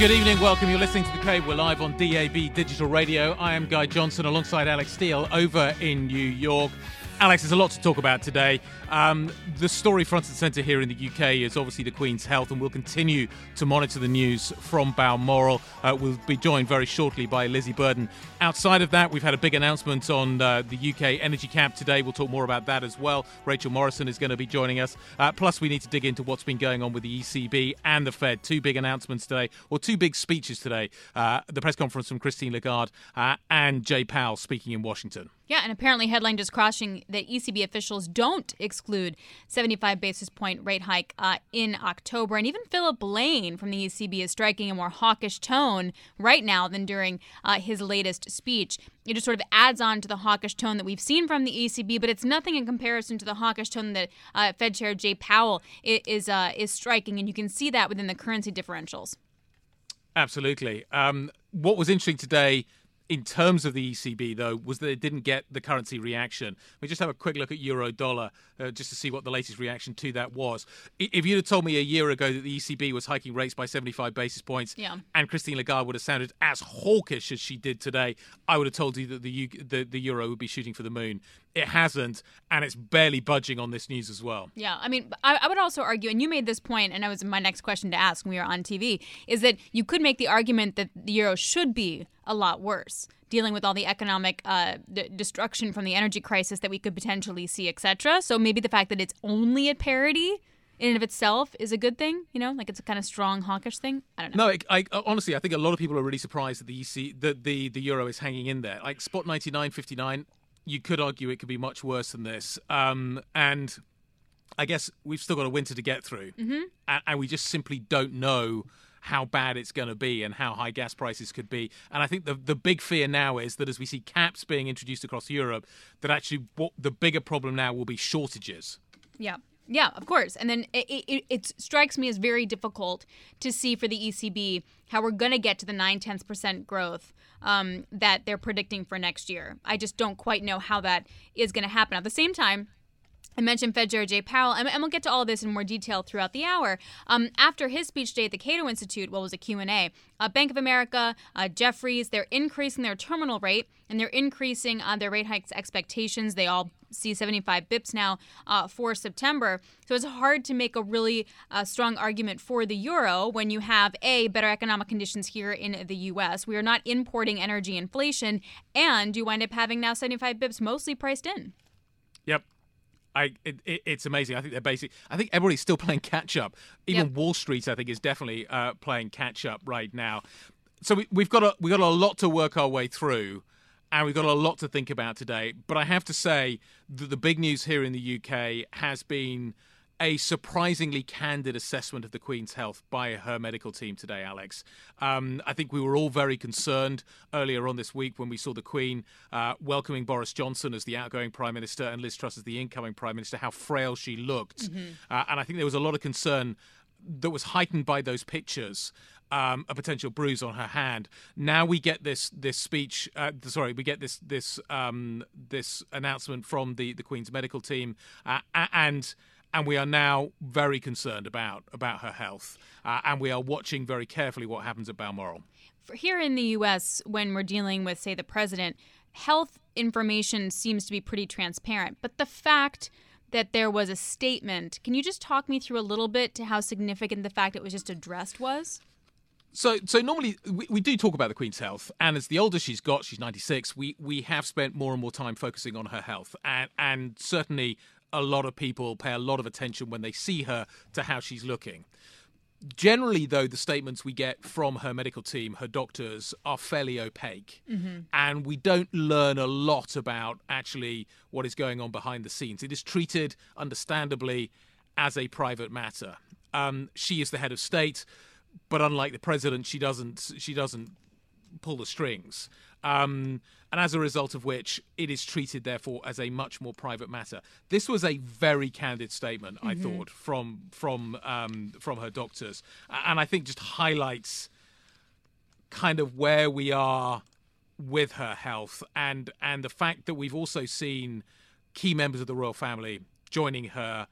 Good evening, welcome. You're listening to The Cable. We're live on DAB Digital Radio. I am Guy Johnson alongside Alix Steel over in New York. Alix, there's a lot to talk about today. Um, the story front and centre here in the UK is obviously the Queen's health, and we'll continue to monitor the news from Balmoral. Uh, we'll be joined very shortly by Lizzie Burden. Outside of that, we've had a big announcement on uh, the UK energy cap today. We'll talk more about that as well. Rachel Morison is going to be joining us. Uh, plus, we need to dig into what's been going on with the ECB and the Fed. Two big announcements today, or two big speeches today. Uh, the press conference from Christine Lagarde uh, and Jay Powell speaking in Washington. Yeah, and apparently headline just crossing that ECB officials don't exclude 75 basis point rate hike uh, in October. And even Philip Lane from the ECB is striking a more hawkish tone right now than during uh, his latest speech. It just sort of adds on to the hawkish tone that we've seen from the ECB, but it's nothing in comparison to the hawkish tone that uh, Fed Chair Jay Powell is uh, is striking, and you can see that within the currency differentials. Absolutely. Um, what was interesting today in terms of the ECB, though, was that it didn't get the currency reaction. We just have a quick look at euro dollar uh, just to see what the latest reaction to that was. If you'd have told me a year ago that the ECB was hiking rates by 75 basis points Yeah. and Christine Lagarde would have sounded as hawkish as she did today, I would have told you that the, U- the, the euro would be shooting for the moon. It hasn't, and it's barely budging on this news as well. Yeah, I mean, I, I would also argue, and you made this point, and that was my next question to ask when we were on TV, is that you could make the argument that the euro should be a lot worse, dealing with all the economic uh, d- destruction from the energy crisis that we could potentially see, etc. So maybe the fact that it's only at parity in and of itself is a good thing, you know, like it's a kind of strong hawkish thing. I don't know. No, I, I, honestly, I think a lot of people are really surprised that the EC, that the the euro is hanging in there. Like spot ninety nine fifty nine, you could argue it could be much worse than this. Um, and I guess we've still got a winter to get through, mm-hmm. and, and we just simply don't know how bad it's going to be and how high gas prices could be. And I think the the big fear now is that as we see caps being introduced across Europe, that actually what the bigger problem now will be shortages. Yeah. Yeah, of course. And then it, it, it strikes me as very difficult to see for the ECB how we're going to get to the 9 tenths percent growth um, that they're predicting for next year. I just don't quite know how that is going to happen. At the same time, I mentioned Fed Chair Jay Powell, and, we'll get to all this in more detail throughout the hour. Um, after his speech today at the Cato Institute, what was a Q&A, uh, Bank of America, uh, Jefferies, they're increasing their terminal rate, and they're increasing uh, their rate hikes expectations. They all see 75 bips now uh, for September. So it's hard to make a really uh, strong argument for the euro when you have A, better economic conditions here in the US. We are not importing energy inflation, and you wind up having now 75 bips mostly priced in. Yep. I it, it, it's amazing. I think they're basic. I think everybody's still playing catch up. Even Yep. Wall Street, I think, is definitely uh, playing catch up right now. So we, we've got a we got a lot to work our way through, and we've got a lot to think about today. But I have to say that the big news here in the UK has been a surprisingly candid assessment of the Queen's health by her medical team today, Alix. Um, I think we were all very concerned earlier on this week when we saw the Queen uh, welcoming Boris Johnson as the outgoing Prime Minister and Liz Truss as the incoming Prime Minister, how frail she looked. Uh, and I think there was a lot of concern that was heightened by those pictures. Um, a potential bruise on her hand. Now we get this this speech. Uh, sorry, we get this this um, this announcement from the the Queen's medical team, uh, and and we are now very concerned about about her health, uh, and we are watching very carefully what happens at Balmoral. for here in the US, when we're dealing with, say, the president, health information seems to be pretty transparent. But the fact that there was a statement, can you just talk me through a little bit to how significant the fact it was just addressed was? So, so normally we, we do talk about the Queen's health, and as the older she's got, she's 96. We we have spent more and more time focusing on her health, and and certainly a lot of people pay a lot of attention when they see her to how she's looking. Generally, though, the statements we get from her medical team, her doctors, are fairly opaque, and we don't learn a lot about actually what is going on behind the scenes. It is treated, understandably, as a private matter. Um, she is the head of state but unlike the president, she doesn't she doesn't pull the strings. Um, and as a result of which, it is treated, therefore, as a much more private matter. This was a very candid statement, mm-hmm. I thought, from from um, from her doctors, and I think just highlights kind of where we are with her health, and and the fact that we've also seen key members of the royal family joining her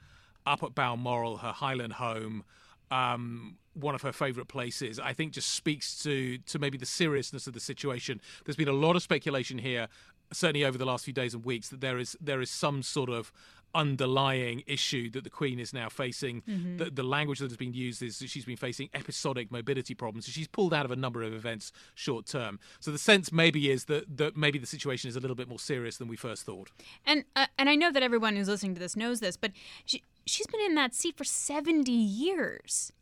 up at Balmoral, her Highland home. Um, one of her favourite places, I think just speaks to to maybe the seriousness of the situation. There's been a lot of speculation here, certainly over the last few days and weeks, that there is there is some sort of underlying issue that the Queen is now facing. Mm-hmm. The, the, language that has been used is that she's been facing episodic mobility problems. So she's pulled out of a number of events short term. So the sense maybe is that, that maybe the situation is a little bit more serious than we first thought. And uh, and I know that everyone who's listening to this knows this, but she, she's been in that seat for 70 years.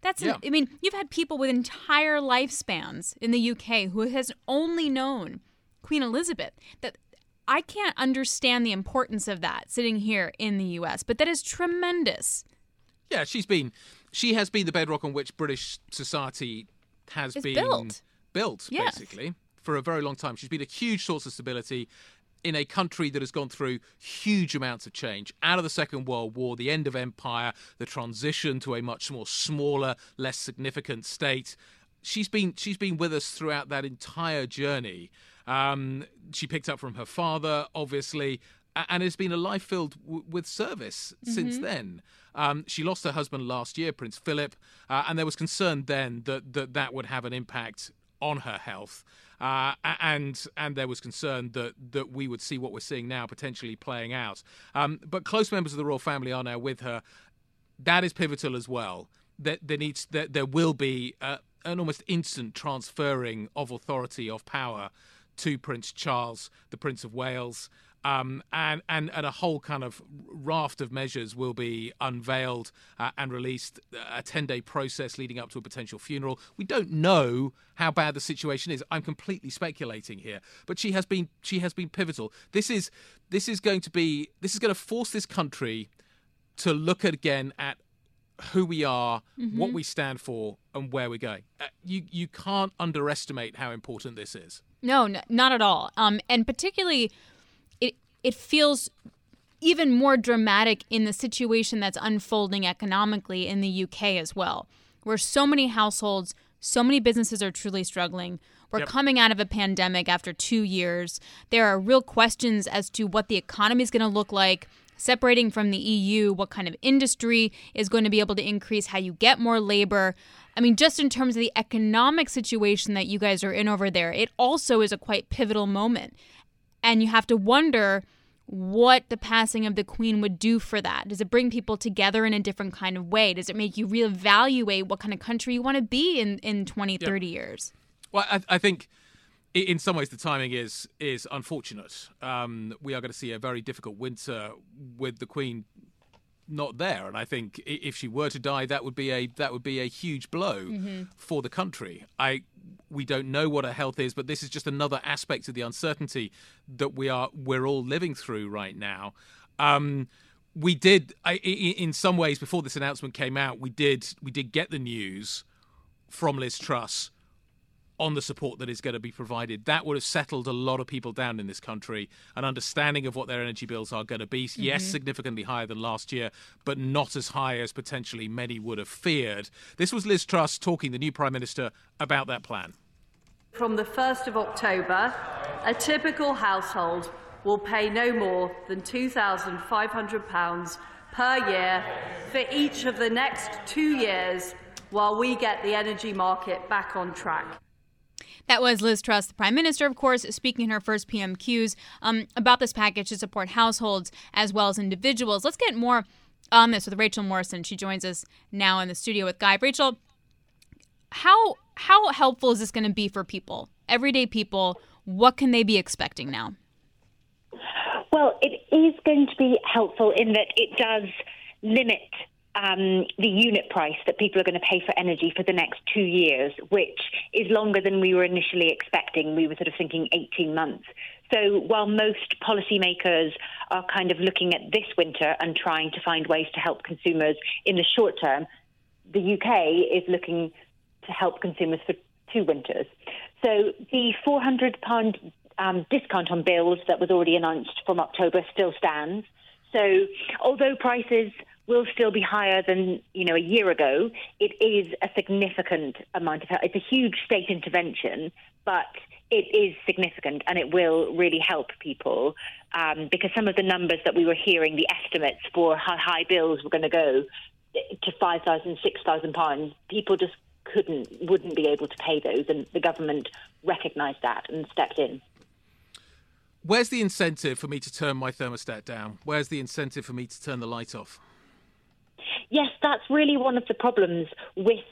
That's, yeah. an, I mean, you've had people with entire lifespans in the UK who has only known Queen Elizabeth. That I can't understand the importance of that sitting here in the US, but that is tremendous. Yeah, she's been, she has been the bedrock on which British society has it's been built, built basically, for a very long time. She's been a huge source of stability in a country that has gone through huge amounts of change out of the Second World War, the end of empire, the transition to a much more smaller, less significant state. She's been she's been with us throughout that entire journey. Um, she picked up from her father, obviously, and has been a life filled w- with service mm-hmm. since then. Um, she lost her husband last year, Prince Philip, uh, and there was concern then that, that that would have an impact on her health. Uh, and and there was concern that that we would see what we're seeing now potentially playing out. Um, but close members of the royal family are now with her. That is pivotal as well. That there needs that there will be uh, an almost instant transferring of authority of power to Prince Charles, the Prince of Wales. Um, and, and, and a whole kind of raft of measures will be unveiled uh, and released. A 10 day process leading up to a potential funeral. We don't know how bad the situation is. I'm completely speculating here, but she has been she has been pivotal. This is this is going to be this is going to force this country to look again at who we are, mm-hmm. what we stand for, and where we're going. Uh, you you can't underestimate how important this is. No, n- not at all. Um, and particularly it feels even more dramatic in the situation that's unfolding economically in the UK as well, where so many households, so many businesses are truly struggling. We're yep. coming out of a pandemic after two years. There are real questions as to what the economy is going to look like. Separating from the EU, what kind of industry is going to be able to increase, how you get more labor. I mean, just in terms of the economic situation that you guys are in over there, it also is a quite pivotal moment. And you have to wonder what the passing of the queen would do for that. Does it bring people together in a different kind of way? Does it make you reevaluate what kind of country you want to be in, in 20, 30 years? Well, I, I, think in some ways the timing is is unfortunate. Um, we are going to see a very difficult winter with the queen not there and i think if she were to die that would be a that would be a huge blow mm-hmm. for the country i we don't know what her health is, but this is just another aspect of the uncertainty that we are we're all living through right now. Um, we did, I, in some ways, before this announcement came out, we did we did get the news from Liz Truss on the support that is going to be provided. That would have settled a lot of people down in this country. An understanding of what their energy bills are going to be. Mm-hmm. Yes, significantly higher than last year, but not as high as potentially many would have feared. This was Liz Truss talking, the new Prime Minister, about that plan. From the 1st of October, a typical household will pay no more than £2,500 per year for each of the next two years while we get the energy market back on track. That was Liz Truss, the Prime Minister, of course, speaking in her first PMQs um, about this package to support households as well as individuals. Let's get more on this with Rachel Morison. She joins us now in the studio with Guy. Rachel, how how helpful is this going to be for people, everyday people? What can they be expecting now? Well, it is going to be helpful in that it does limit um, the unit price that people are going to pay for energy for the next two years, which is longer than we were initially expecting. We were sort of thinking 18 months. So while most policymakers are kind of looking at this winter and trying to find ways to help consumers in the short term, the UK is looking to help consumers for two winters. So the £400 um, discount on bills that was already announced from October still stands. So although prices will still be higher than you know a year ago, it is a significant amount of help. It's a huge state intervention, but it is significant and it will really help people um, because some of the numbers that we were hearing, the estimates for how high bills were going to go to five thousand, six thousand pounds, people just couldn't, wouldn't be able to pay those, and the government recognised that and stepped in. Where's the incentive for me to turn my thermostat down? Where's the incentive for me to turn the light off? Yes, that's really one of the problems with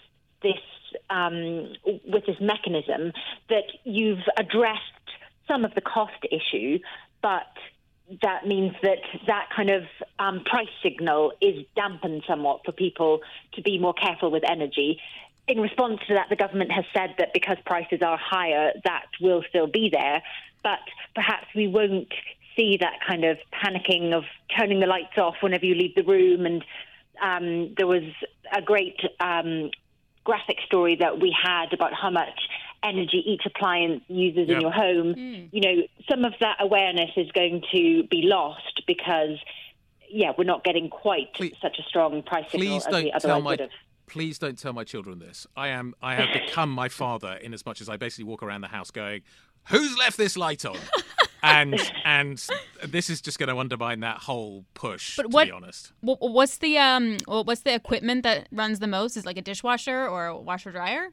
this um, with this mechanism that you've addressed some of the cost issue, but that means that that kind of um, price signal is dampened somewhat for people to be more careful with energy. In response to that, the government has said that because prices are higher, that will still be there, but perhaps we won't see that kind of panicking of turning the lights off whenever you leave the room. And um, there was a great um, graphic story that we had about how much energy each appliance uses Yep. in your home. You know, some of that awareness is going to be lost because, yeah, we're not getting quite Please- such a strong price signal as don't we otherwise would have. Please don't tell my children this. I am I have become my father in as much as I basically walk around the house going, "Who's left this light on?" and and this is just going to undermine that whole push. But to what- be honest, What's the um? What's the equipment that runs the most? Is it like a dishwasher or a washer dryer?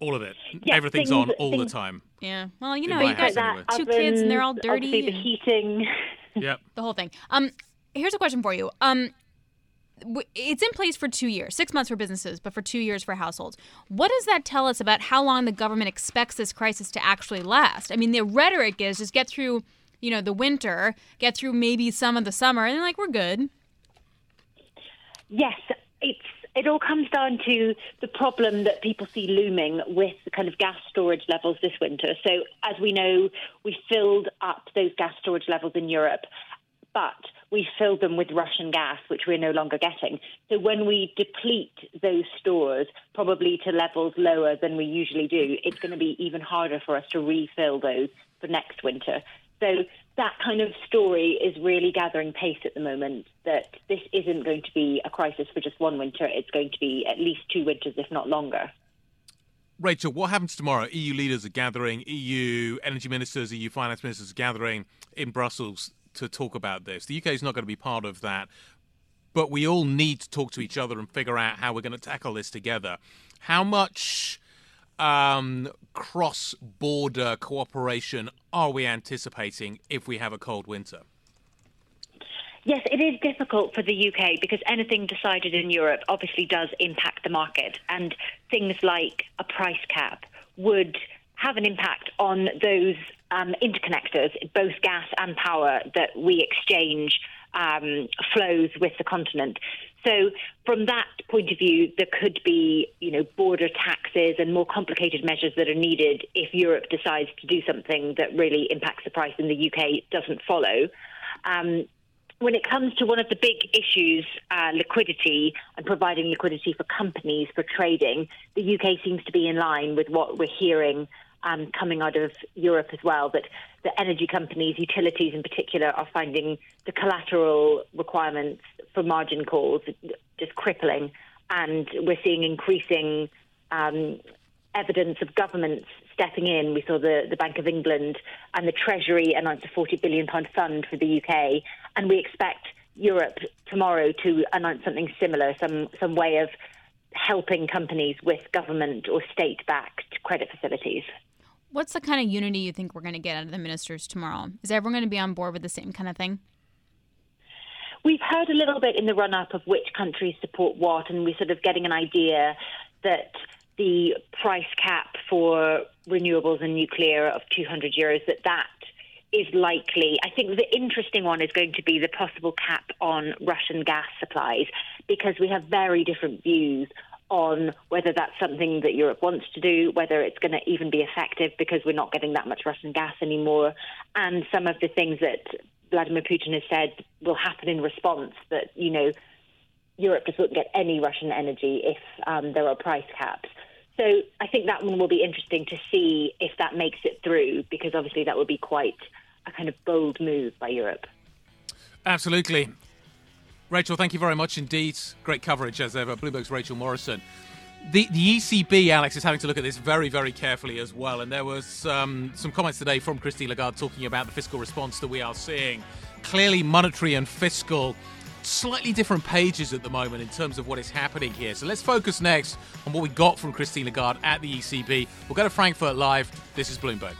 all of it, Yeah, everything's things- on all the time. Yeah. Well, you know, you house got anyway. two kids and they're all dirty. The heating. Yep. the whole thing. Um, here's a question for you. Um, w- it's in place for two years, six months for businesses, but for two years for households. What does that tell us about how long the government expects this crisis to actually last? I mean, the rhetoric is just get through, you know, the winter, get through maybe some of the summer, and then like we're good. Yes, it's it all comes down to the problem that people see looming with the kind of gas storage levels this winter. So, as we know, we filled up those gas storage levels in Europe, but we filled them with Russian gas, which we're no longer getting. So, when we deplete those stores, probably to levels lower than we usually do, it's going to be even harder for us to refill those for next winter. So that kind of story is really gathering pace at the moment. That this isn't going to be a crisis for just one winter. It's going to be at least two winters, if not longer. Rachel, what happens tomorrow? EU leaders are gathering, EU energy ministers, EU finance ministers are gathering in Brussels to talk about this. The UK is not going to be part of that, but we all need to talk to each other and figure out how we're going to tackle this together. How much um, cross border cooperation are we anticipating if we have a cold winter? Yes, it is difficult for the UK because anything decided in Europe obviously does impact the market, and things like a price cap would have an impact on those um, interconnectors, both gas and power, that we exchange um, flows with the continent. So, from that point of view, there could be, you know, border taxes and more complicated measures that are needed if Europe decides to do something that really impacts the price and the UK doesn't follow. Um, when it comes to one of the big issues, uh, liquidity and providing liquidity for companies for trading, the UK seems to be in line with what we're hearing um, coming out of Europe as well. That the energy companies, utilities in particular, are finding the collateral requirements for margin calls just crippling, and we're seeing increasing um, evidence of governments stepping in. We saw the, the Bank of England and the Treasury announce a £40 billion fund for the UK, and we expect Europe tomorrow to announce something similar, some, some way of helping companies with government or state backed credit facilities. What's the kind of unity you think we're going to get out of the ministers tomorrow? Is everyone going to be on board with the same kind of thing? We've heard a little bit in the run up of which countries support what, and we're sort of getting an idea that the price cap for renewables and nuclear of 200 euros, that that is likely. I think the interesting one is going to be the possible cap on Russian gas supplies, because we have very different views on whether that's something that Europe wants to do, whether it's going to even be effective because we're not getting that much Russian gas anymore, and some of the things that Vladimir Putin has said will happen in response that, you know, Europe just won't get any Russian energy if um, there are price caps. So I think that one will be interesting to see if that makes it through, because obviously that would be quite a kind of bold move by Europe. Absolutely. Rachel, thank you very much indeed. Great coverage as ever. Bloomberg's Rachel Morison. The, the ECB, Alix, is having to look at this very, very carefully as well. And there was um, some comments today from Christine Lagarde talking about the fiscal response that we are seeing. Clearly, monetary and fiscal slightly different pages at the moment in terms of what is happening here. So let's focus next on what we got from Christine Lagarde at the ECB. We'll go to Frankfurt live. This is Bloomberg.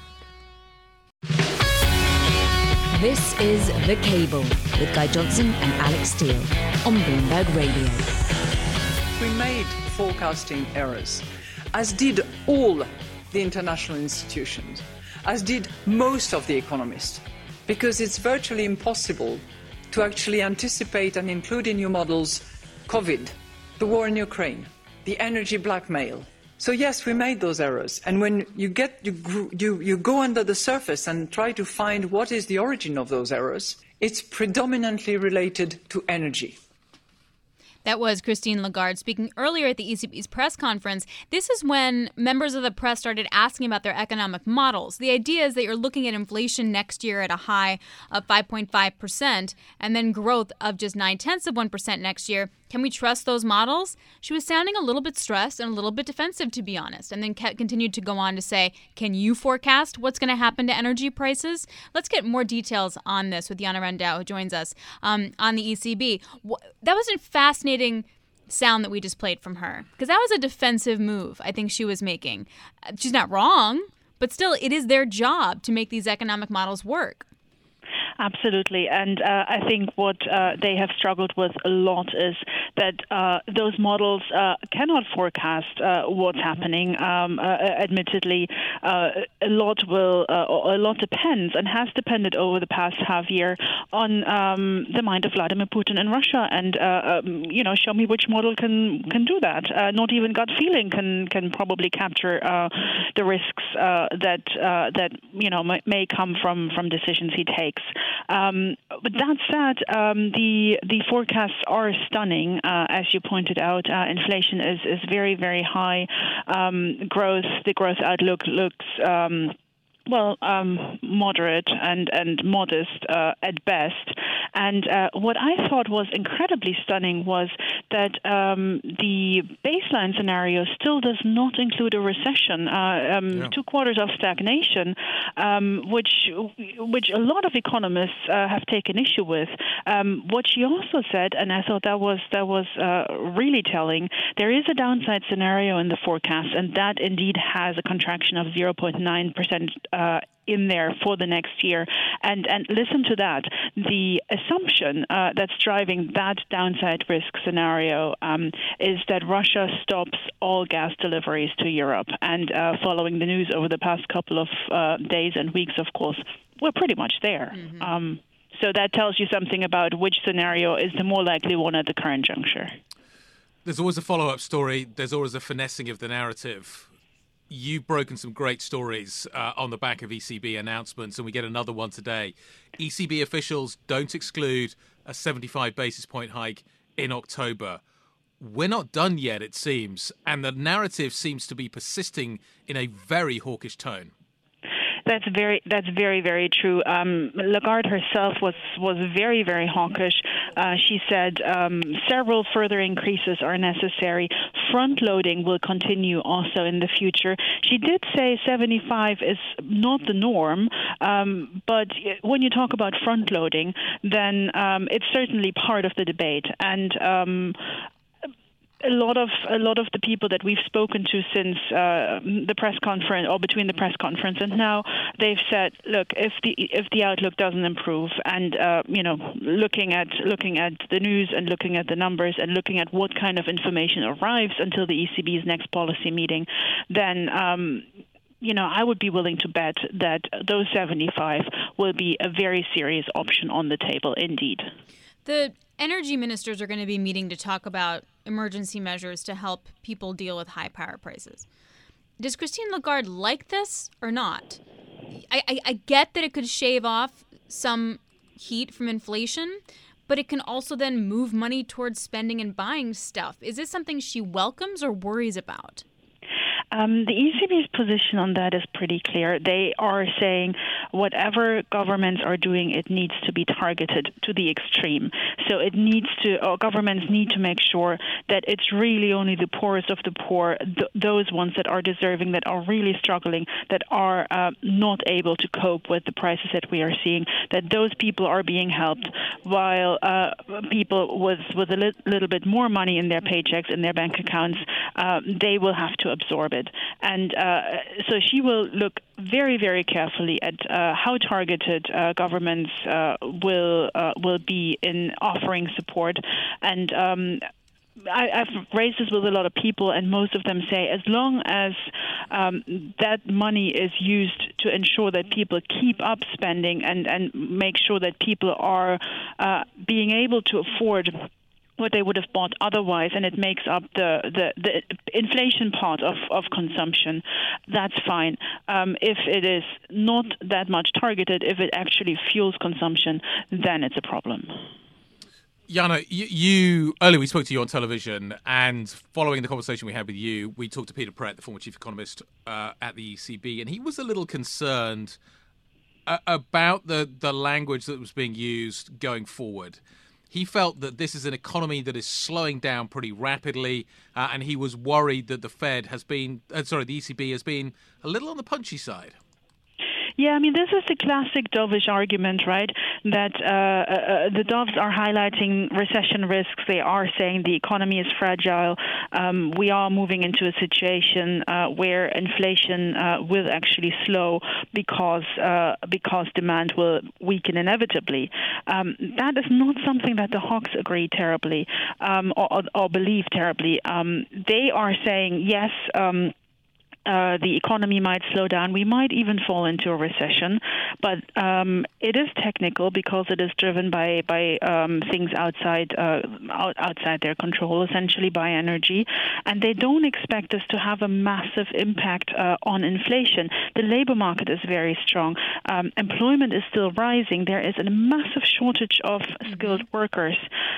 This is The Cable with Guy Johnson and Alix Steel on Bloomberg Radio. We made forecasting errors, as did all the international institutions, as did most of the economists, because it's virtually impossible to actually anticipate and include in your models COVID, the war in Ukraine, the energy blackmail, so yes, we made those errors. And when you get you, you, you go under the surface and try to find what is the origin of those errors, it's predominantly related to energy. That was Christine Lagarde speaking earlier at the ECB's press conference. This is when members of the press started asking about their economic models. The idea is that you're looking at inflation next year at a high of 5.5% and then growth of just 9 tenths of 1% next year. Can we trust those models? She was sounding a little bit stressed and a little bit defensive, to be honest, and then continued to go on to say, Can you forecast what's going to happen to energy prices? Let's get more details on this with Jana Randow, who joins us um, on the ECB. That was a fascinating sound that we just played from her because that was a defensive move I think she was making. She's not wrong, but still, it is their job to make these economic models work. Absolutely. And uh, I think what uh, they have struggled with a lot is that uh, those models uh, cannot forecast uh, what's happening. Um, uh, admittedly, a lot will, a lot depends and has depended over the past half year on um, the mind of Vladimir Putin in Russia. And um, you know, show me which model can can do that. not even gut feeling can can probably capture the risks that that you know may, may come from from decisions he takes. Um, but that said, um, the the forecasts are stunning, uh, as you pointed out. Uh, inflation is is very very high. Um, growth, the growth outlook looks um, well, um, moderate and and modest uh, at best. And uh, what I thought was incredibly stunning was that um, the baseline scenario still does not include a recession. Uh, um, yeah. Two quarters of stagnation, um, which which a lot of economists uh, have taken issue with. Um, what she also said, and I thought that was that was uh, really telling. There is a downside scenario in the forecast, and that indeed has a contraction of 0.9 percent uh, in there for the next year. And and listen to that. The assumption uh, that's driving that downside risk scenario um, is that Russia stops all gas deliveries to Europe. And uh, following the news over the past couple of uh, days and weeks, of course, we're pretty much there. Mm-hmm. Um, so that tells you something about which scenario is the more likely one at the current juncture. There's always a follow up story. There's always a finessing of the narrative you've broken some great stories uh, on the back of ECB announcements, and we get another one today. ECB officials don't exclude a 75 basis point hike in October. We're not done yet, it seems, and the narrative seems to be persisting in a very hawkish tone. That's very that's very very true. Um, Lagarde herself was was very very hawkish. Uh, she said um, several further increases are necessary. Front loading will continue also in the future. She did say 75 is not the norm, um, but when you talk about front loading, then um, it's certainly part of the debate. And um, a lot of a lot of the people that we've spoken to since uh, the press conference or between the press conference and now they've said look if the if the outlook doesn't improve and uh, you know looking at looking at the news and looking at the numbers and looking at what kind of information arrives until the ECB's next policy meeting then um, you know, I would be willing to bet that those 75 will be a very serious option on the table indeed. The energy ministers are going to be meeting to talk about emergency measures to help people deal with high power prices. Does Christine Lagarde like this or not? I, I, I get that it could shave off some heat from inflation, but it can also then move money towards spending and buying stuff. Is this something she welcomes or worries about? Um, the ECB's position on that is pretty clear. They are saying whatever governments are doing, it needs to be targeted to the extreme. So it needs to, or governments need to make sure that it's really only the poorest of the poor, th- those ones that are deserving, that are really struggling, that are uh, not able to cope with the prices that we are seeing, that those people are being helped, while uh, people with with a li- little bit more money in their paychecks in their bank accounts, uh, they will have to absorb it. And uh, so she will look very, very carefully at uh, how targeted uh, governments uh, will uh, will be in offering support and. Um, I, have raised this with a lot of people, and most of them say as long as um, that money is used to ensure that people keep up spending and, and make sure that people are uh, being able to afford what they would have bought otherwise, and it makes up the, the, the inflation part of, of consumption, that's fine. Um, if it is not that much targeted, if it actually fuels consumption, then it's a problem. Jana, you, earlier we spoke to you on television, and following the conversation we had with you, we talked to Peter Praet, the former chief economist uh, at the ECB, and he was a little concerned uh, about the the language that was being used going forward he felt that this is an economy that is slowing down pretty rapidly, uh, and he was worried that the Fed has been, uh, sorry, the ECB has been a little on the punchy side. Yeah, I mean, this is the classic dovish argument, right? That uh, uh, the doves are highlighting recession risks. They are saying the economy is fragile. Um, we are moving into a situation uh, where inflation uh, will actually slow because uh, because demand will weaken inevitably. Um, that is not something that the Hawks agree terribly um, or, or, believe terribly. Um, they are saying yes um, uh, the economy might slow down. We might even fall into a recession, but um, it is technical because it is driven by by um, things outside uh, out, outside their control, essentially by energy, and they don't expect this to have a massive impact uh, on inflation. The labor market is very strong. Um, employment is still rising. There is a massive shortage of skilled workers.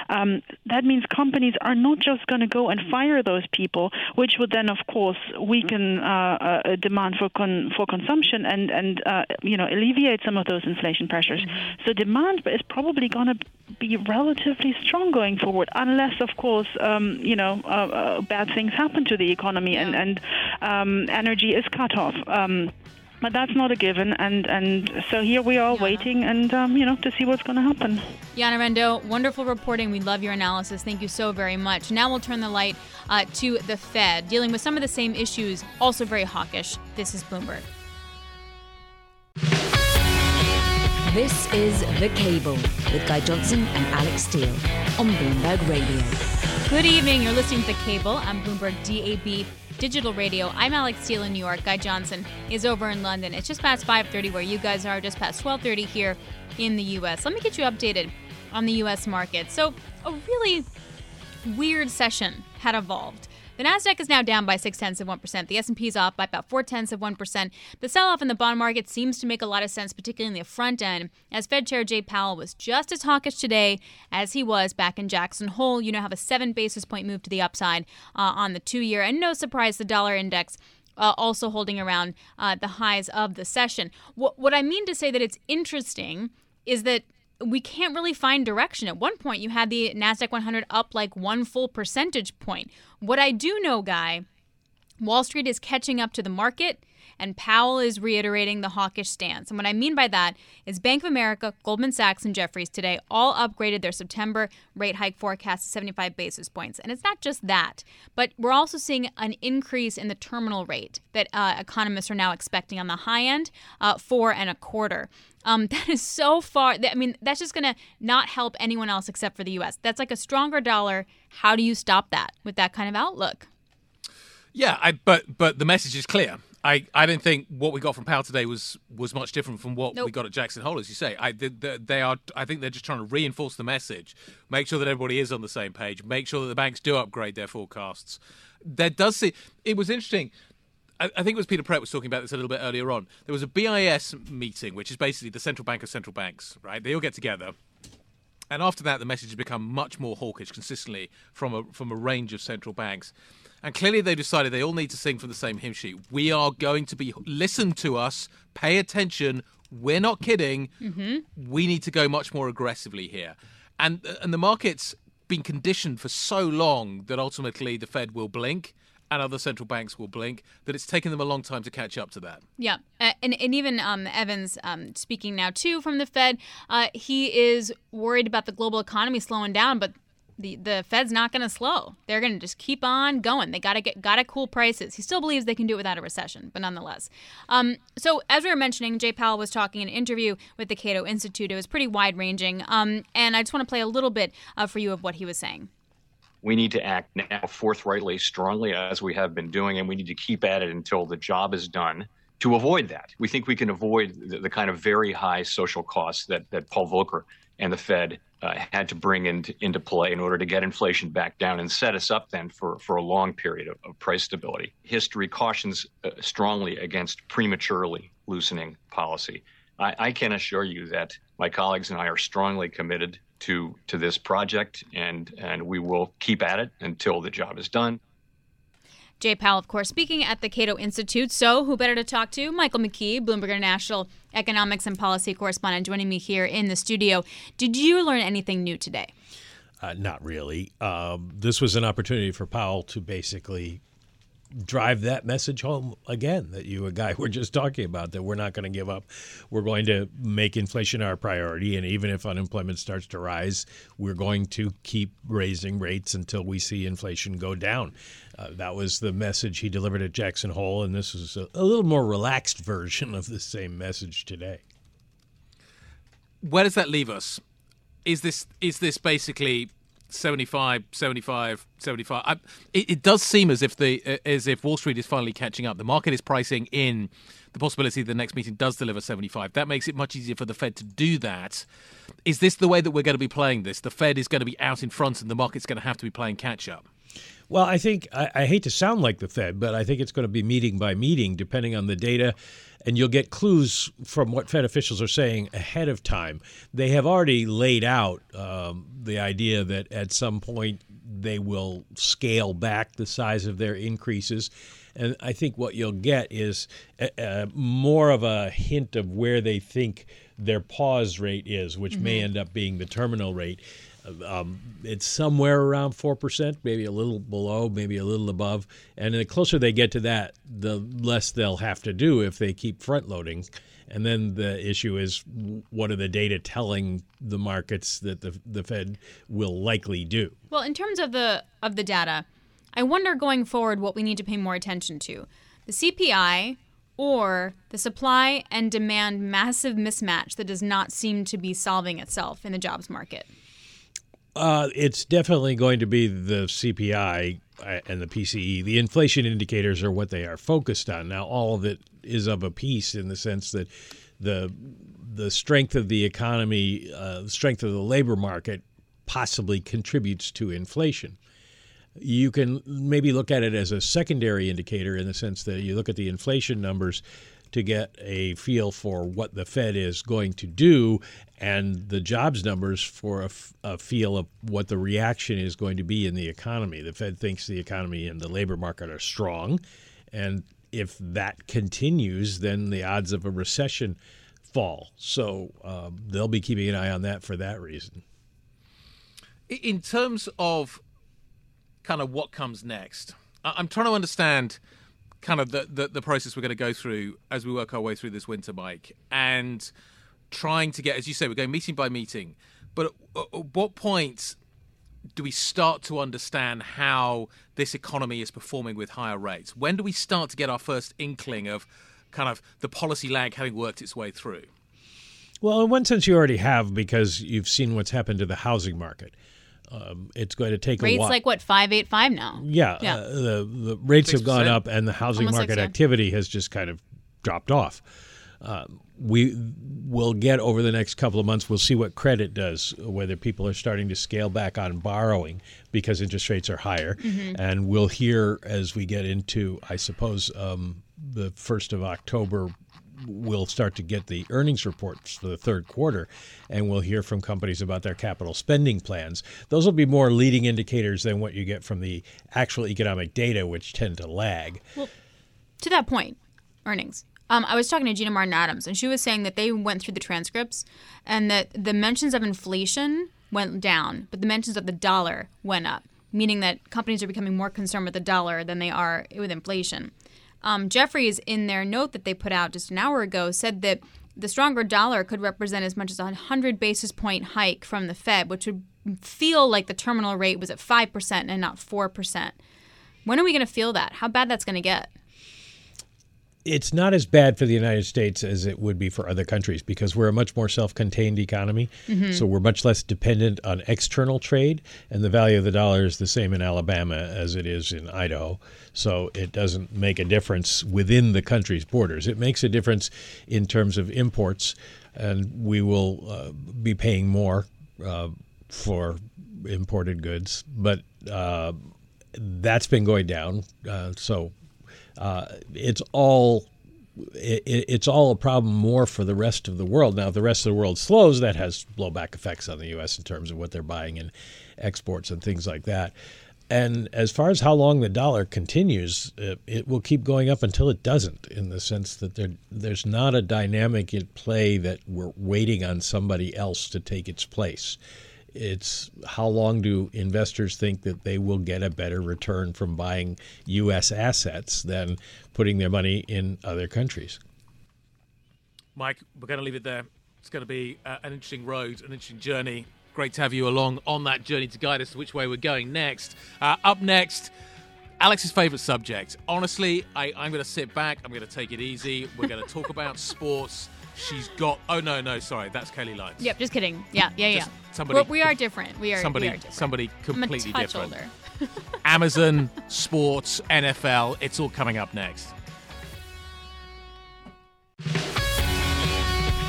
Um, that means companies are not just going to go and fire those people, which would then, of course, weaken. Uh, demand for con- for consumption and and uh, you know alleviate some of those inflation pressures. Mm-hmm. So demand is probably going to be relatively strong going forward, unless of course um, you know uh, uh, bad things happen to the economy and and um, energy is cut off. Um, but that's not a given, and and so here we are waiting, and um, you know to see what's going to happen. Jana Randow, wonderful reporting. We love your analysis. Thank you so very much. Now we'll turn the light uh, to the Fed, dealing with some of the same issues, also very hawkish. This is Bloomberg. This is The Cable with Guy Johnson and Alix Steel on Bloomberg Radio. Good evening. You're listening to The Cable on Bloomberg DAB digital radio. I'm Alix Steel in New York. Guy Johnson is over in London. It's just past 5:30 where you guys are, just past 12:30 here in the U.S. Let me get you updated on the U.S. market. So, a really weird session had evolved. The Nasdaq is now down by six tenths of one percent. The S and P is off by about four tenths of one percent. The sell-off in the bond market seems to make a lot of sense, particularly in the front end, as Fed Chair Jay Powell was just as hawkish today as he was back in Jackson Hole. You know, have a seven basis point move to the upside uh, on the two-year, and no surprise, the dollar index uh, also holding around uh, the highs of the session. What, what I mean to say that it's interesting is that we can't really find direction. At one point, you had the NASDAQ 100 up like one full percentage point. What I do know, Guy, Wall Street is catching up to the market and Powell is reiterating the hawkish stance. And what I mean by that is Bank of America, Goldman Sachs, and Jefferies today all upgraded their September rate hike forecast to 75 basis points. And it's not just that, but we're also seeing an increase in the terminal rate that uh, economists are now expecting on the high end, uh, four and a quarter. Um, that is so far. I mean, that's just going to not help anyone else except for the U.S. That's like a stronger dollar. How do you stop that with that kind of outlook? Yeah, I, but but the message is clear. I, I don't think what we got from Powell today was was much different from what nope. we got at Jackson Hole, as you say. I they, they are I think they're just trying to reinforce the message, make sure that everybody is on the same page, make sure that the banks do upgrade their forecasts. There does see it was interesting. I, I think it was Peter Praet was talking about this a little bit earlier on. There was a BIS meeting, which is basically the central bank of central banks, right? They all get together and after that, the message has become much more hawkish consistently from a from a range of central banks. And clearly, they decided they all need to sing from the same hymn sheet. We are going to be listen to us, pay attention. We're not kidding. Mm-hmm. We need to go much more aggressively here, and and the market's been conditioned for so long that ultimately the Fed will blink and other central banks will blink, that it's taken them a long time to catch up to that. Yeah. Uh, and, and even um, Evans um, speaking now, too, from the Fed, uh, he is worried about the global economy slowing down, but the, the Fed's not going to slow. They're going to just keep on going. They got to get got to cool prices. He still believes they can do it without a recession, but nonetheless. Um, so as we were mentioning, Jay Powell was talking in an interview with the Cato Institute. It was pretty wide ranging, um, and I just want to play a little bit uh, for you of what he was saying we need to act now forthrightly, strongly, as we have been doing, and we need to keep at it until the job is done to avoid that. We think we can avoid the, the kind of very high social costs that, that Paul Volcker and the Fed uh, had to bring into, into play in order to get inflation back down and set us up then for, for a long period of, of price stability. History cautions uh, strongly against prematurely loosening policy. I, I can assure you that my colleagues and I are strongly committed to to this project, and and we will keep at it until the job is done. Jay Powell, of course, speaking at the Cato Institute. So, who better to talk to? Michael McKee, Bloomberg International economics and policy correspondent, joining me here in the studio. Did you learn anything new today? Uh, not really. Um, this was an opportunity for Powell to basically drive that message home again that you a guy were just talking about that we're not going to give up. We're going to make inflation our priority and even if unemployment starts to rise we're going to keep raising rates until we see inflation go down. Uh, that was the message he delivered at Jackson Hole and this is a, a little more relaxed version of the same message today. Where does that leave us? Is this is this basically 75, 75, 75. I, it, it, does seem as if the uh, as if Wall Street is finally catching up. The market is pricing in the possibility the next meeting does deliver 75. That makes it much easier for the Fed to do that. Is this the way that we're going to be playing this? The Fed is going to be out in front and the market's going to have to be playing catch up. Well, I think I, I hate to sound like the Fed, but I think it's going to be meeting by meeting, depending on the data and you'll get clues from what Fed officials are saying ahead of time. They have already laid out um, the idea that at some point they will scale back the size of their increases. And I think what you'll get is a, a more of a hint of where they think their pause rate is, which mm-hmm. may end up being the terminal rate. Um, it's somewhere around 4%, maybe a little below, maybe a little above. And the closer they get to that, the less they'll have to do if they keep front loading. And then the issue is what are the data telling the markets that the, the Fed will likely do? Well, in terms of the of the data, I wonder going forward what we need to pay more attention to. The CPI or the supply and demand massive mismatch that does not seem to be solving itself in the jobs market. Uh, it's definitely going to be the CPI uh, and the PCE. The inflation indicators are what they are focused on. Now, all of it is of a piece in the sense that the the strength of the economy, uh, strength of the labor market, possibly contributes to inflation. You can maybe look at it as a secondary indicator in the sense that you look at the inflation numbers to get a feel for what the Fed is going to do and the jobs numbers for a, feel of what the reaction is going to be in the economy. The Fed thinks the economy and the labor market are strong. And if that continues, then the odds of a recession fall. So um, they'll be keeping an eye on that for that reason. In terms of kind of what comes next, I'm trying to understand kind of the, the, the process we're going to go through as we work our way through this winter, Mike, and trying to get, as you say, we're going meeting by meeting. But at, at what point do we start to understand how this economy is performing with higher rates? When do we start to get our first inkling of kind of the policy lag having worked its way through? Well, in one sense, you already have because you've seen what's happened to the housing market. Um, it's going to take rates a while. like what five eight five now. Yeah, yeah. Uh, the the rates 6%. have gone up, and the housing Almost market activity has just kind of dropped off. Uh, we will get over the next couple of months. We'll see what credit does, whether people are starting to scale back on borrowing because interest rates are higher, mm-hmm. and we'll hear as we get into, I suppose, um, the first of October we'll start to get the earnings reports for the third quarter, and we'll hear from companies about their capital spending plans. Those will be more leading indicators than what you get from the actual economic data, which tend to lag. Well, to that point, earnings. Um, I was talking to Gina Martin Adams, and she was saying that they went through the transcripts and that the mentions of inflation went down, but the mentions of the dollar went up, meaning that companies are becoming more concerned with the dollar than they are with inflation. Um, Jefferies, in their note that they put out just an hour ago, said that the stronger dollar could represent as much as a 100 basis point hike from the Fed, which would feel like the terminal rate was at 5% and not 4%. When are we going to feel that? How bad that's going to get? It's not as bad for the United States as it would be for other countries because we're a much more self-contained economy. Mm-hmm. So we're much less dependent on external trade, and the value of the dollar is the same in Alabama as it is in Idaho. So it doesn't make a difference within the country's borders. It makes a difference in terms of imports, and we will uh, be paying more uh, for imported goods, but. Uh, that's been going down. Uh, so uh, it's all it, it's all a problem more for the rest of the world. Now, if the rest of the world slows, that has blowback effects on the U.S. in terms of what they're buying in exports and things like that. And as far as how long the dollar continues, it, it will keep going up until it doesn't, in the sense that there, there's not a dynamic at play that we're waiting on somebody else to take its place. It's how long do investors think that they will get a better return from buying U.S. assets than putting their money in other countries? Mike, we're going to leave it there. It's going to be uh, an interesting road, an interesting journey. Great to have you along on that journey to guide us to which way we're going next. Uh, up next, Alix's favorite subject. Honestly, I, I'm going to sit back. I'm going to take it easy. We're going to talk about sports. She's got. Oh no, no, sorry, that's Kailey Leinz. Yep, just kidding. Yeah, yeah, Just yeah. somebody- We're, we are different. We are. somebody, we are different. somebody completely different. Amazon, sports, NFL. It's all coming up next.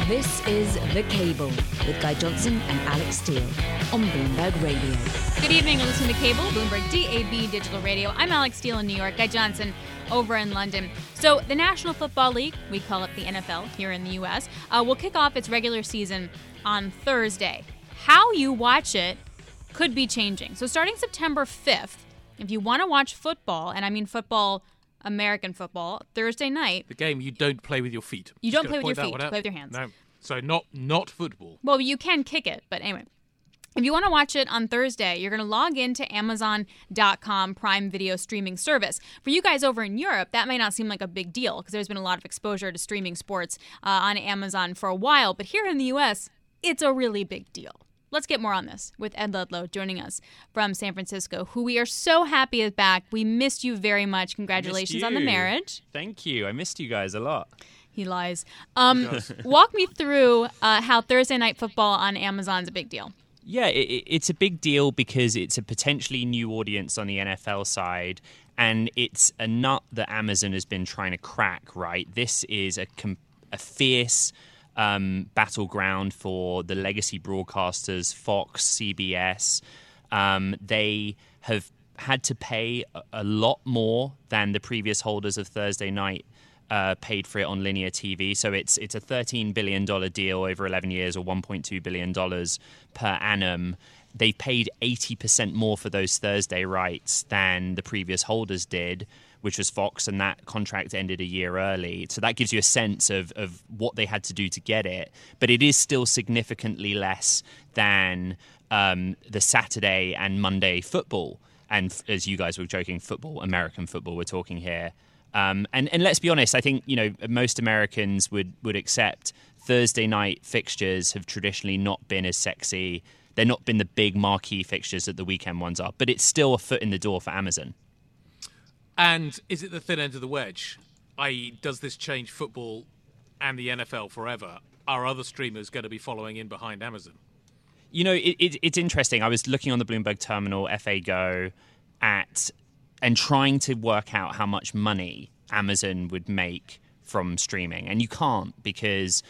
This is The Cable with Guy Johnson and Alix Steel on Bloomberg Radio. Good evening. You're listening to Cable, Bloomberg DAB Digital Radio. I'm Alix Steel in New York. Guy Johnson over in London. So, the National Football League, we call it the NFL here in the U.S., uh, will kick off its regular season on Thursday. How you watch it could be changing. So, starting September 5th, if you want to watch football, and I mean football, American football, Thursday night, The game you don't play with your feet. You Just don't play with your feet, you play with your hands. No, so not not football. Well, you can kick it, but anyway. If you want to watch it on Thursday, you're going to log into Amazon.com Prime Video streaming service. For you guys over in Europe, that may not seem like a big deal because there's been a lot of exposure to streaming sports uh, on Amazon for a while. But here in the U.S., it's a really big deal. Let's get more on this with Ed Ludlow joining us from San Francisco, who we are so happy is back. We missed you very much. Congratulations on the marriage. Thank you. I missed you guys a lot. He lies. Um, walk me through uh, how Thursday Night Football on Amazon is a big deal. Yeah, it, it- it's a big deal because it's a potentially new audience on the NFL side, and it's a nut that Amazon has been trying to crack. Right, this is a com- a fierce um, battleground for the legacy broadcasters, Fox, CBS. Um, they have had to pay a, lot more than the previous holders of Thursday night uh, paid for it on linear TV. So it's it's a thirteen billion dollar deal over eleven years, or one point two billion dollars per annum. They paid eighty percent more for those Thursday rights than the previous holders did, which was Fox, and that contract ended a year early. So that gives you a sense of of what they had to do to get it. But it is still significantly less than um, the Saturday and Monday football. And as you guys were joking, football, American football, we're talking here. Um, and, and let's be honest, I think you know most Americans would would accept Thursday night fixtures have traditionally not been as sexy. They're not been the big marquee fixtures that the weekend ones are, but it's still a foot in the door for Amazon. And is it the thin end of the wedge? I.e., does this change football and the NFL forever? Are other streamers going to be following in behind Amazon? You know, it, it, it's interesting. I was looking on the Bloomberg terminal, FA Go, at and trying to work out how much money Amazon would make from streaming, and you can't because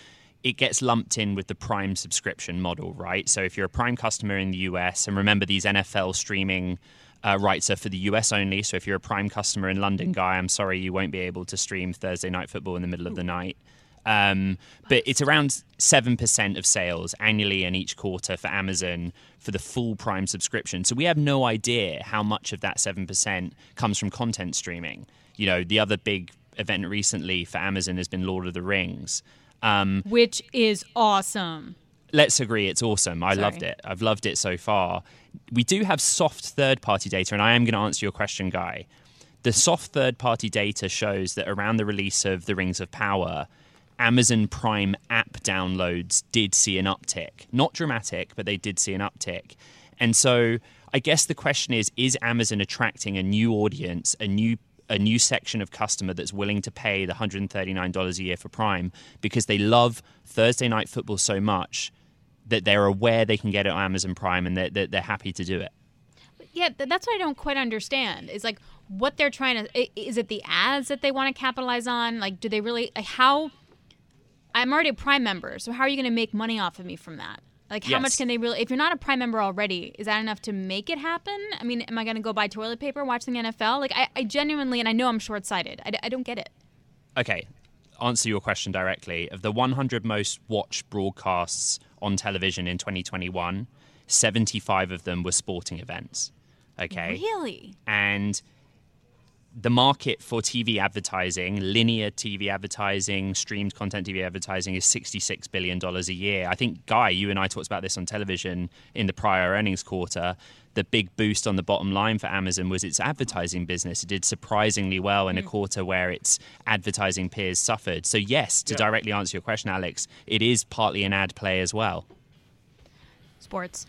it gets lumped in with the Prime subscription model, right? So if you're a Prime customer in the US, and remember these NFL streaming uh, rights are for the US only. So if you're a Prime customer in London, guy, I'm sorry you won't be able to stream Thursday night football in the middle of the night. Um, but it's around 7% of sales annually and each quarter for Amazon for the full Prime subscription. So we have no idea how much of that 7% comes from content streaming. You know, the other big event recently for Amazon has been Lord of the Rings. Um, Which is awesome. Let's agree it's awesome. I Sorry. loved it. I've loved it so far. We do have soft third party data, and I am going to answer your question, Guy. The soft third party data shows that around the release of The Rings of Power, Amazon Prime app downloads did see an uptick. Not dramatic, but they did see an uptick. And so I guess the question is is Amazon attracting a new audience, a new a new section of customer that's willing to pay the $139 a year for Prime because they love Thursday night football so much that they're aware they can get it on Amazon Prime and they're, they're, they're happy to do it. Yeah, that's what I don't quite understand. Is like what they're trying to is it the ads that they want to capitalize on? Like, do they really? Like, how? I'm already a Prime member, so how are you going to make money off of me from that? Like, how much can they really? If you're not a Prime member already, is that enough to make it happen? I mean, am I going to go buy toilet paper watching the NFL? Like, I, I genuinely, and I know I'm short sighted. I, I don't get it. Okay, answer your question directly. Of the 100 most watched broadcasts on television in 2021, 75 of them were sporting events. Okay. Really? and the market for TV advertising, linear TV advertising, streamed content TV advertising is $66 billion a year. I think, Guy, you and I talked about this on television in the prior earnings quarter. The big boost on the bottom line for Amazon was its advertising business. It did surprisingly well in a mm. quarter where its advertising peers suffered. So, yes, to directly answer your question, Alix, it is partly an ad play as well. Sports.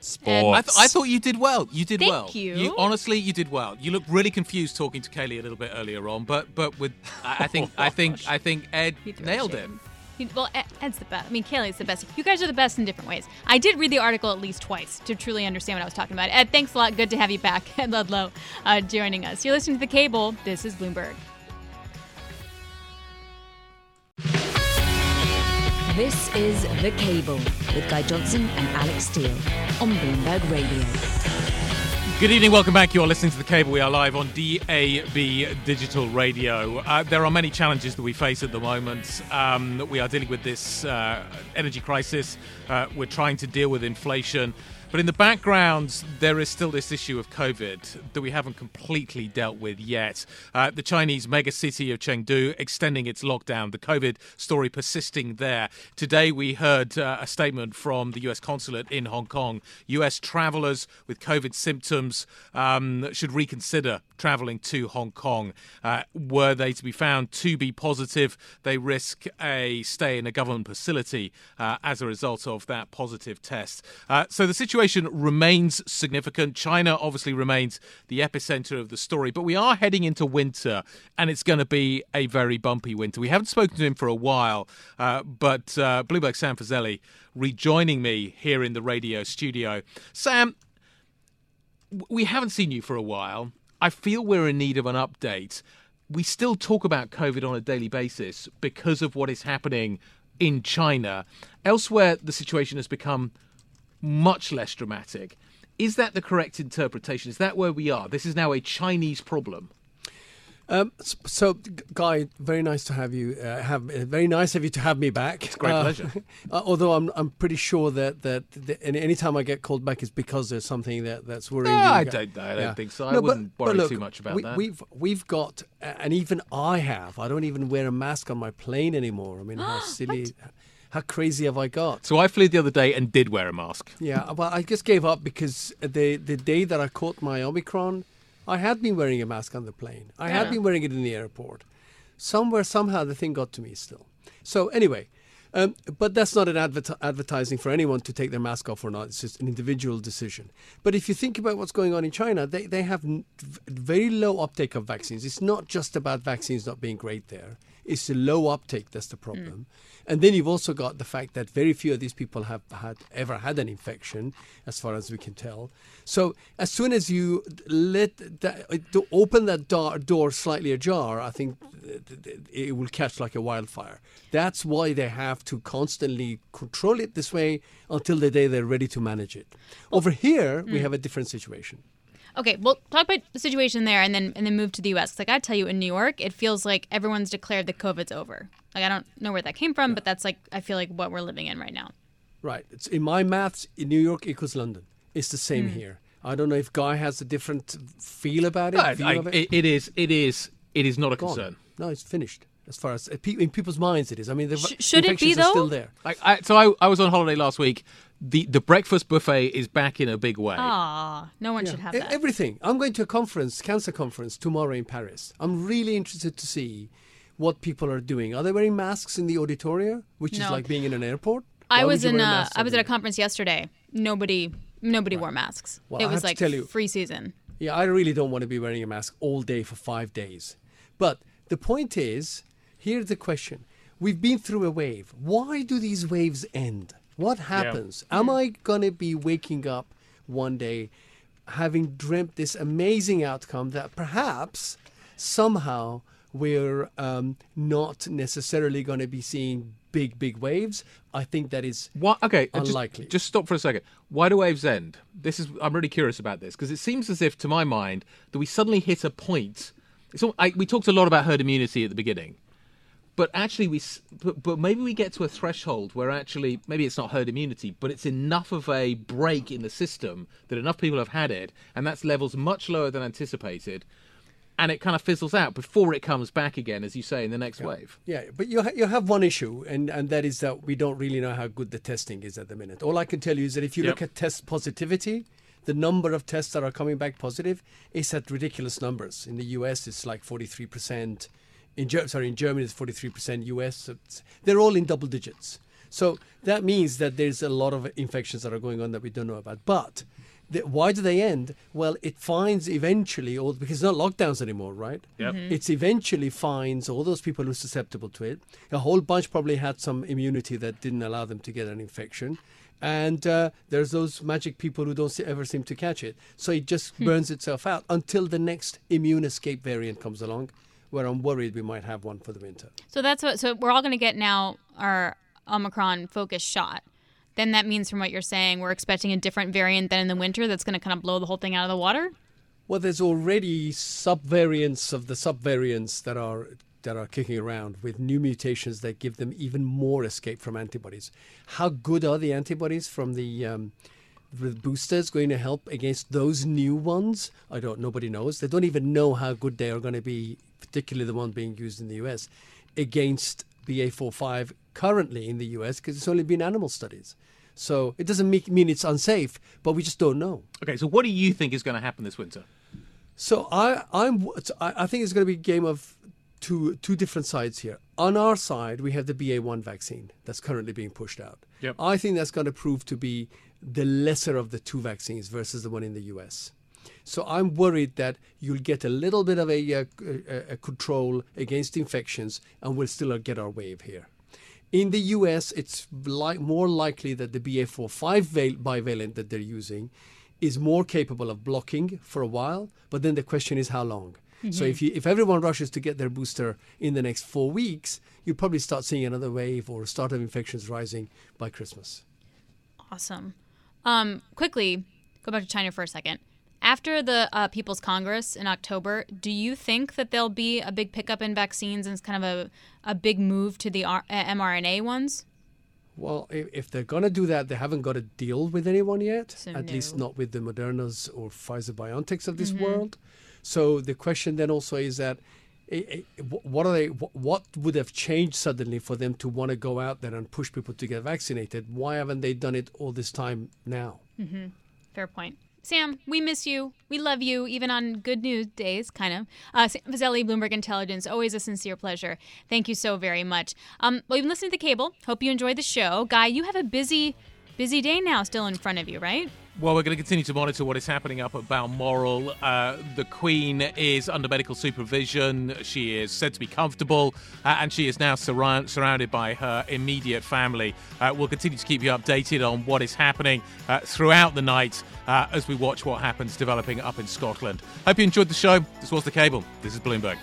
Sports. I, th- I thought you did well. You did Thank well. you. honestly, you did well. You looked really confused talking to Kailey a little bit earlier on, but but with I, I think I think I think Ed You threw a nailed it. shade. You- Well, Ed's the best. I mean, Kailey's the best. You guys are the best in different ways. I did read the article at least twice to truly understand what I was talking about. Ed, thanks a lot. Good to have you back. Ed Ludlow uh, joining us. You're listening to The Cable. This is Bloomberg. This is The Cable with Guy Johnson and Alix Steel on Bloomberg Radio. Good evening, welcome back. You are listening to The Cable. We are live on DAB Digital Radio. Uh, there are many challenges that we face at the moment. Um, we are dealing with this uh, energy crisis. Uh, we're trying to deal with inflation. But in the background, there is still this issue of COVID that we haven't completely dealt with yet. Uh, the Chinese mega city of Chengdu extending its lockdown, the COVID story persisting there. Today, we heard uh, a statement from the US consulate in Hong Kong. US travelers with COVID symptoms um, should reconsider traveling to Hong Kong. Uh, were they to be found to be positive, they risk a stay in a government facility uh, as a result of that positive test. Uh, so the situation remains significant. China obviously remains the epicenter of the story, but we are heading into winter, and it's going to be a very bumpy winter. We haven't spoken to him for a while, uh, but uh, Sam Fazeli rejoining me here in the radio studio. Sam, we haven't seen you for a while. I feel we're in need of an update. We still talk about COVID on a daily basis because of what is happening in China. Elsewhere, the situation has become much less dramatic. Is that the correct interpretation? Is that where we are? This is now a Chinese problem. Um, so, Guy, very nice to have you. Uh, have uh, very nice of you to have me back. It's a great pleasure. uh, although I'm, I'm pretty sure that that the, any anytime I get called back is because there's something that that's worrying No, you. I don't- I don't think so. I but- wouldn't but worry look, too much about we, that. We've we've got, and even I have. I don't even wear a mask on my plane anymore. I mean, how silly, how crazy have I got? So I flew the other day and did wear a mask. Yeah, well, I just gave up because the the day that I caught my Omicron, I had been wearing a mask on the plane. I had been wearing it in the airport. Somewhere, somehow, the thing got to me still. So anyway, um, but that's not an adver- advertising for anyone to take their mask off or not. It's just an individual decision. But if you think about what's going on in China, they, they have n- very low uptake of vaccines. It's not just about vaccines not being great there. It's the low uptake that's the mm. problem. And then you've also got the fact that very few of these people have had ever had an infection, as far as we can tell. So as soon as you let that, to open that door, door slightly ajar, I think it will catch like a wildfire. That's why they have to constantly control it this way until the day they're ready to manage it. Oh. Over here, we mm. have a different situation. Okay, well, talk about the situation there, and then and then move to the U.S. Like I tell you, in New York, it feels like everyone's declared that COVID's over. Like I don't know where that came from, but that's like I feel like what we're living in right now. Right. It's in my maths, in New York equals London. It's the same Hmm. here. I don't know if Guy has a different feel about it. I- view I- it. it- it is. It is. It is not a Gone. concern. No, it's finished. As far as uh, in people's minds, it is. I mean, the Sh- should it be, infections are still though? there. I, I, so I, I was on holiday last week. The the breakfast buffet is back in a big way. Ah, no one should have that. Everything. I'm going to a conference, cancer conference tomorrow in Paris. I'm really interested to see what people are doing. Are they wearing masks in the auditorium, which is like being in an airport? I Why would was in wear a a mask I was at a conference yesterday. Nobody nobody wore masks. Well, it I was like tell you- free season. Yeah, I really don't want to be wearing a mask all day for five days. But the point is, here's the question. We've been through a wave. Why do these waves end? What happens? Am I going to be waking up one day having dreamt this amazing outcome that perhaps somehow we're um, not necessarily going to be seeing big, big waves? I think that is What? Okay, uh, just- unlikely. Just, stop for a second. Why do waves end? This is. I'm really curious about this because it seems as if, to my mind, that we suddenly hit a point. All, I, we talked a lot about herd immunity at the beginning, but actually we. But, but maybe we get to a threshold where actually maybe it's not herd immunity, but it's enough of a break in the system that enough people have had it, and that's levels much lower than anticipated, and it kind of fizzles out before it comes back again, as you say, in the next wave. Yeah, but you ha- you have one issue, and, and that is that we don't really know how good the testing is at the minute. All I can tell you is that if you look at test positivity, the number of tests that are coming back positive is at ridiculous numbers. In the U.S., it's like forty three percent. In Ger- sorry, in Germany, it's forty three percent. U.S., it's, they're all in double digits. So that means that there's a lot of infections that are going on that we don't know about. But the, why do they end? Well, it finds eventually all because it's not lockdowns anymore, right? Yep. Mm-hmm. It's eventually finds all those people who are susceptible to it. A whole bunch probably had some immunity that didn't allow them to get an infection. And uh, there's those magic people who don't se- ever seem to catch it. So it just Hmm. burns itself out until the next immune escape variant comes along, where I'm worried we might have one for the winter. So that's what. So we're all going to get now our Omicron focused shot. Then that means, from what you're saying, we're expecting a different variant than in the winter that's going to kind of blow the whole thing out of the water. Well, there's already subvariants of the subvariants that are that are kicking around with new mutations that give them even more escape from antibodies. How good are the antibodies from the um, the boosters going to help against those new ones? I don't. Nobody knows. They don't even know how good they are going to be, particularly the one being used in the U.S. against BA45 currently in the U.S. because it's only been animal studies. So it doesn't make, mean it's unsafe, but we just don't know. Okay, so what do you think is going to happen this winter? So I I'm I I think it's going to be a game of two two different sides here. On our side, we have the BA1 vaccine that's currently being pushed out. Yep. I think that's going to prove to be the lesser of the two vaccines versus the one in the US. So I'm worried that you'll get a little bit of a, uh, a, a control against infections, and we'll still get our wave here. In the US, it's like more likely that the BA4-5 val- bivalent that they're using is more capable of blocking for a while, but then the question is how long. So Mhm. if you if everyone rushes to get their booster in the next four weeks, you'll probably start seeing another wave or start of infections rising by Christmas. Awesome. Um, quickly, go back to China for a second. After the uh, People's Congress in October, do you think that there'll be a big pickup in vaccines and it's kind of a, a big move to the R- uh, mRNA ones? Well, if, they're going to do that, they haven't got a deal with anyone yet, So at least not with the Modernas or Pfizer BioNTechs of this Mhm. world. So the question then also is that wh- what are they? What would have changed suddenly for them to want to go out there and push people to get vaccinated? Why haven't they done it all this time now? Mm-hmm. Fair point. Sam, we miss you. We love you, even on good news days, kind of. Uh, Sam Bloomberg Intelligence, always a sincere pleasure. Thank you so very much. Um, well, you've been listening to The Cable. Hope you enjoyed the show. Guy, you have a busy, busy day now still in front of you, right? Well, we're going to continue to monitor what is happening up at Balmoral. Uh, the Queen is under medical supervision. She is said to be comfortable, uh, and she is now surround- surrounded by her immediate family. Uh, we'll continue to keep you updated on what is happening uh, throughout the night uh, as we watch what happens developing up in Scotland. Hope you enjoyed the show. This was The Cable. This is Bloomberg.